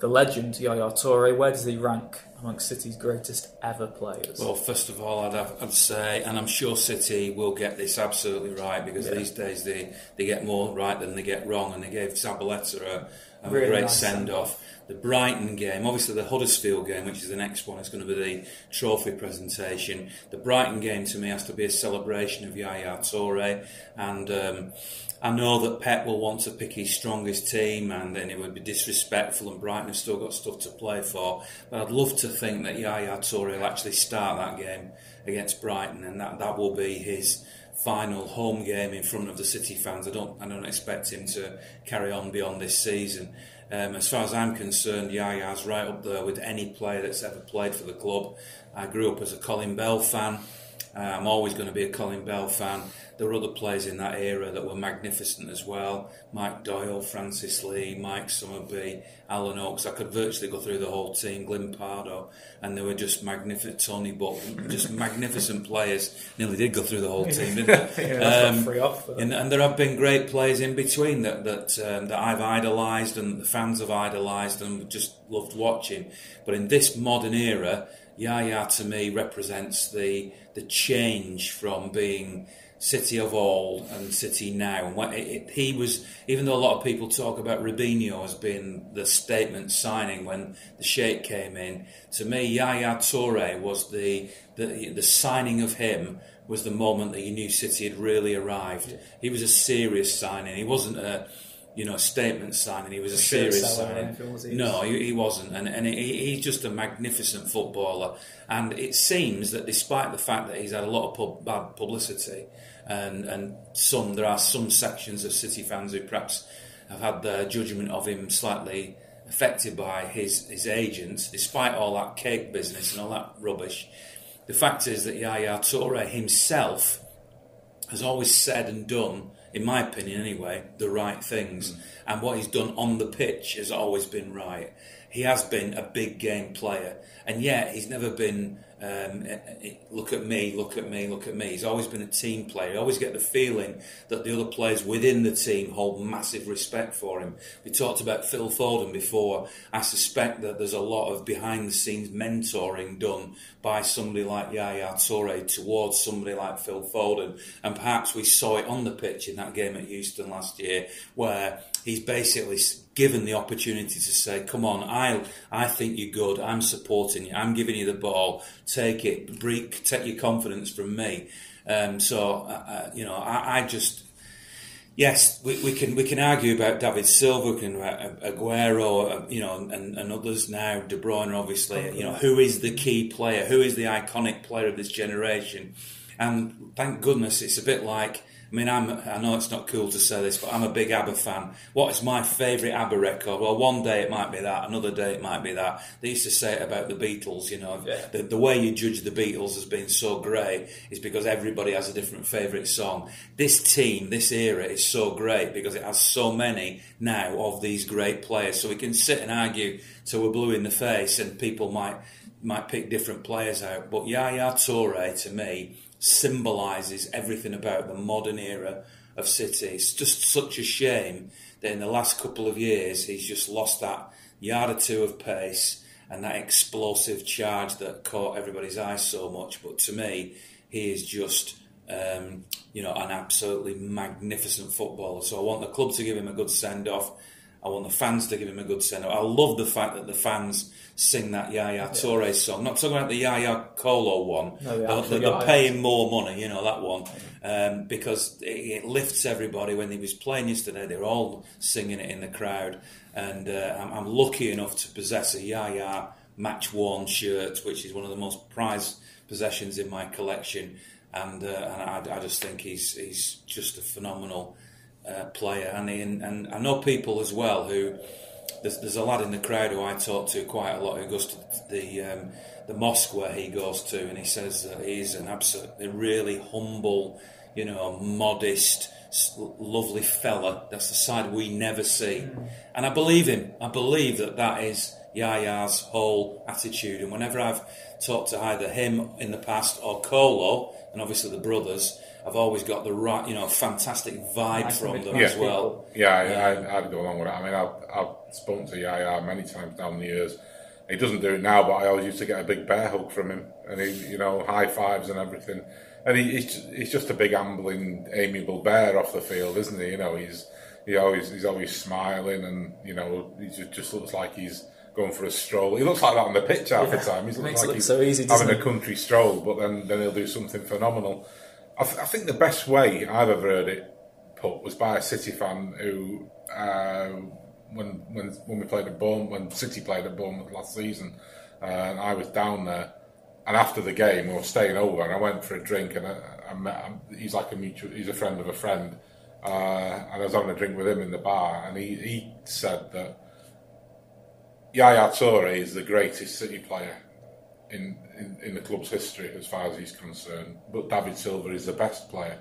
the legend Yaya Toure. Where does he rank amongst City's greatest ever players? Well, first of all, I'd, have, I'd say, and I'm sure City will get this absolutely right because yeah. these days they, they get more right than they get wrong, and they gave Zabaleta a, a really great nice send off. The Brighton game, obviously the Huddersfield game, which is the next one, is going to be the trophy presentation. The Brighton game to me has to be a celebration of Yaya Toure, and um, I know that Pep will want to pick his strongest team, and then it would be disrespectful. And Brighton have still got stuff to play for, but I'd love to think that Yaya Toure will actually start that game against Brighton, and that that will be his final home game in front of the City fans. I don't I don't expect him to carry on beyond this season. Um, as far as I'm concerned, Yaya's right up there with any player that's ever played for the club. I grew up as a Colin Bell fan. Uh, I'm always going to be a Colin Bell fan. There were other players in that era that were magnificent as well. Mike Doyle, Francis Lee, Mike Summerbee, Alan Oakes. I could virtually go through the whole team, Glyn Pardoe, and they were just magnificent. Tony Book, just magnificent players. Nearly did go through the whole team, didn't they? yeah, um, free off. And, and, there have been great players in between that that um, that I've idolised and the fans have idolised and just loved watching. But in this modern era, Yaya to me represents the the change from being City of old and City now. And it, it, he was, even though a lot of people talk about Robinho as being the statement signing when the Sheikh came in, to me, Yaya Toure was the, the, the signing of him was the moment that you knew City had really arrived. He was a serious signing. He wasn't a you know, statement signing. He was a, a serious signing. No, he, he, wasn't, and and he, he's just a magnificent footballer. And it seems that despite the fact that he's had a lot of pub, bad publicity, and and some there are some sections of City fans who perhaps have had their judgment of him slightly affected by his his agents, despite all that cake business and all that rubbish. The fact is that Yaya Toure himself has always said and done in my opinion anyway, the right things. Mm. And what he's done on the pitch has always been right. He has been a big game player, and yet he's never been um, eh, eh, look at me, look at me, look at me. He's always been a team player. You always get the feeling that the other players within the team hold massive respect for him. We talked about Phil Foden before. I suspect that there's a lot of behind the scenes mentoring done by somebody like Yaya Toure towards somebody like Phil Foden. And perhaps we saw it on the pitch in that game at Houston last year where he's basically given the opportunity to say, "Come on, I I think you're good. I'm supporting you. I'm giving you the ball. Take it. Break, take your confidence from me." Um, so uh, uh, you know, I, I just yes, we, we, can we can argue about David Silva, we can uh, Aguero, uh, you know, and, and others now, De Bruyne, obviously. You know, who is the key player? Who is the iconic player of this generation? And thank goodness, it's a bit like I mean, I'm, I know it's not cool to say this, but I'm a big ABBA fan. What is my favourite ABBA record? Well, one day it might be that, another day it might be that. They used to say it about the Beatles, you know. Yeah. The, the way you judge the Beatles as being so great is because everybody has a different favourite song. This team, this era is so great because it has so many now of these great players. So we can sit and argue till we're blue in the face and people might might pick different players out. But Yaya Toure, to me, symbolises everything about the modern era of City. It's just such a shame that in the last couple of years he's just lost that yard or two of pace and that explosive charge that caught everybody's eyes so much. But to me, he is just. Um, you know, an absolutely magnificent footballer. So I want the club to give him a good send off. I want the fans to give him a good send off. I love the fact that the fans sing that Yaya Toure song. Not talking about the Yaya Kolo one. No, they're, they're paying more money, you know, that one. Um, because it, it, lifts everybody. When he was playing yesterday, they were all singing it in the crowd. And uh, I'm, I'm, lucky enough to possess a Yaya match worn shirt, which is one of the most prized possessions in my collection. And, uh, and I, I, just think he's, he's just a phenomenal uh, player. And, he, and I know people as well who there's, there's a lad in the crowd who I talk to quite a lot who goes to the um, the mosque where he goes to, and he says that he's an absolutely really humble, you know, modest, lovely fella. That's the side we never see, and I believe him. I believe that that is Yaya's whole attitude. And whenever I've talked to either him in the past or Kolo, and obviously the brothers, I've always got the right, you know, fantastic vibe Nice from them meet as well. Yeah, I, I, I'd go along with it. I mean, I've, I've spoken to Yaya many times down the years. He doesn't do it now, but I always used to get a big bear hug from him, and he, you know, high fives and everything. And he, he's, he's just a big, ambling, amiable bear off the field, isn't he? You know, he's he always he's always smiling, and you know, he just, just looks like he's going for a stroll. He looks like that on the pitch half the time. He looks it like look he's so easy, having a country stroll, but then then he'll do something phenomenal. I, th- I think the best way I've ever heard it put was by a City fan who, uh, when when when we played at Bournemouth, when City played at Bournemouth last season, uh, and I was down there, and after the game we were staying over, and I went for a drink, and I, I met him. He's like a mutual, he's a friend of a friend, uh, and I was having a drink with him in the bar, and he he said that Yaya Toure is the greatest City player in, in, in the club's history as far as he's concerned. But David Silva is the best player.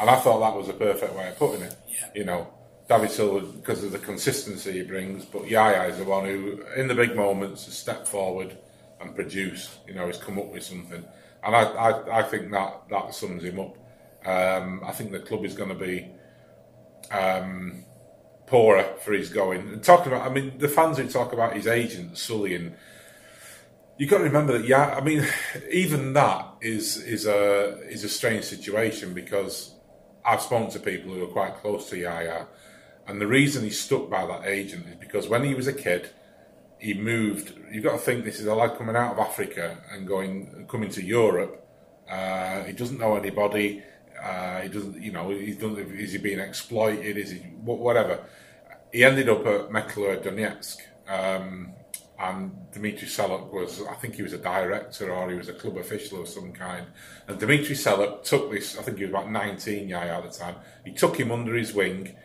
And I thought that was a perfect way of putting it. You know, David Silva, because of the consistency he brings, but Yaya is the one who, in the big moments, has stepped forward and produced. You know, he's come up with something. And I, I, I think that, that sums him up. Um, I think the club is going to be um, poorer for his going. And talking about, I mean, the fans who talk about his agent, Sully, and you've got to remember that. Yeah, I mean, even that is is a is a strange situation because I've spoken to people who are quite close to Yaya, and the reason he's stuck by that agent is because when he was a kid, he moved. You've got to think this is a lad coming out of Africa and going coming to Europe. Uh, he doesn't know anybody. Uh, he doesn't, you know, he doesn't. Is he being exploited? Is he whatever? He ended up at Metalurh Donetsk, um, and Dmitry Seluk was, I think he was a director or he was a club official of some kind. And Dmitry Seluk took this. I think he was about nineteen, yeah, at the time. He took him under his wing.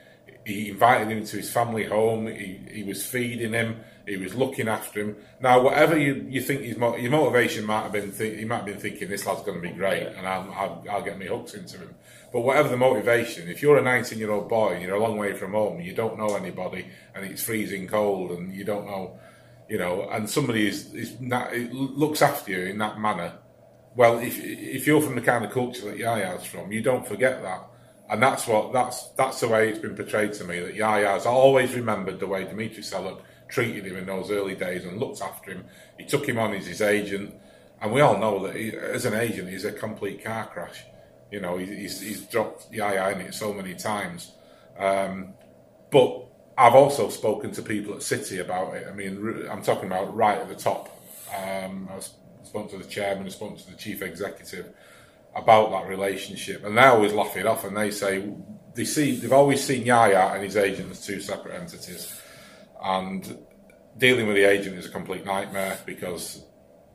He invited him to his family home. He, he was feeding him. He was looking after him. Now, whatever you, you think his, mo- your motivation might have been, th- he might have been thinking this lad's going to be great, and I'll, I'll, I'll get me hooks into him. But whatever the motivation, if you're a 19 year old boy and you're a long way from home, you don't know anybody, and it's freezing cold, and you don't know, you know, and somebody is, is not, looks after you in that manner. Well, if if you're from the kind of culture that Yaya's from, you don't forget that. And that's what that's that's the way it's been portrayed to me that Yaya's always remembered the way Dimitri Seluk treated him in those early days and looked after him. He took him on as his agent, and we all know that he, as an agent, he's a complete car crash. You know, he, he's he's dropped Yaya in it so many times. Um, but I've also spoken to people at City about it. I mean, I'm talking about right at the top. Um, I was spoken to the chairman, I spoken to the chief executive about that relationship, and they always laugh it off, and they say they see they've always seen Yaya and his agent as two separate entities, and dealing with the agent is a complete nightmare because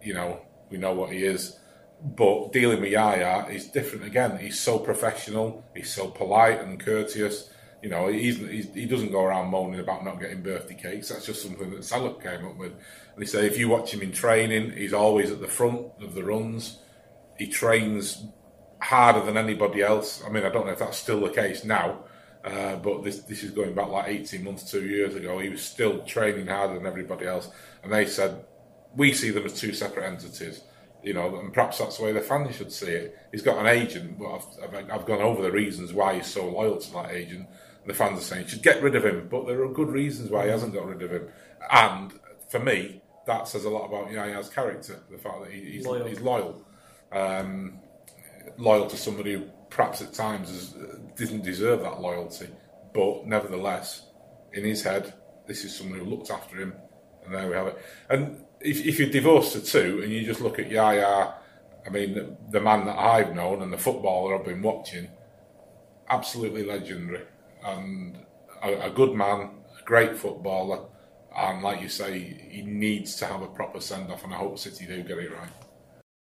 you know we know what he is. But dealing with Yaya is different again. He's so professional. He's so polite and courteous. You know, he's, he's, he doesn't go around moaning about not getting birthday cakes. That's just something that Seluk came up with. And he said if you watch him in training, he's always at the front of the runs. He trains harder than anybody else. I mean, I don't know if that's still the case now, uh, but this this is going back like 18 months, two years ago. He was still training harder than everybody else. And they said, we see them as two separate entities. You know, and perhaps that's the way the fans should see it. He's got an agent, but I've, I've, I've gone over the reasons why he's so loyal to that agent. The fans are saying you should get rid of him, but there are good reasons why he hasn't got rid of him. And for me, that says a lot about Yaya's character. The fact that he, he's loyal, he's loyal, um, loyal to somebody who perhaps at times doesn't deserve that loyalty, but nevertheless, in his head, this is someone who looked after him, and there we have it. And if, if you're divorced to two, and you just look at Yaya, I mean, the, the man that I've known and the footballer I've been watching, absolutely legendary, and a, a good man, a great footballer, and like you say, he needs to have a proper send off, and I hope City do get it right.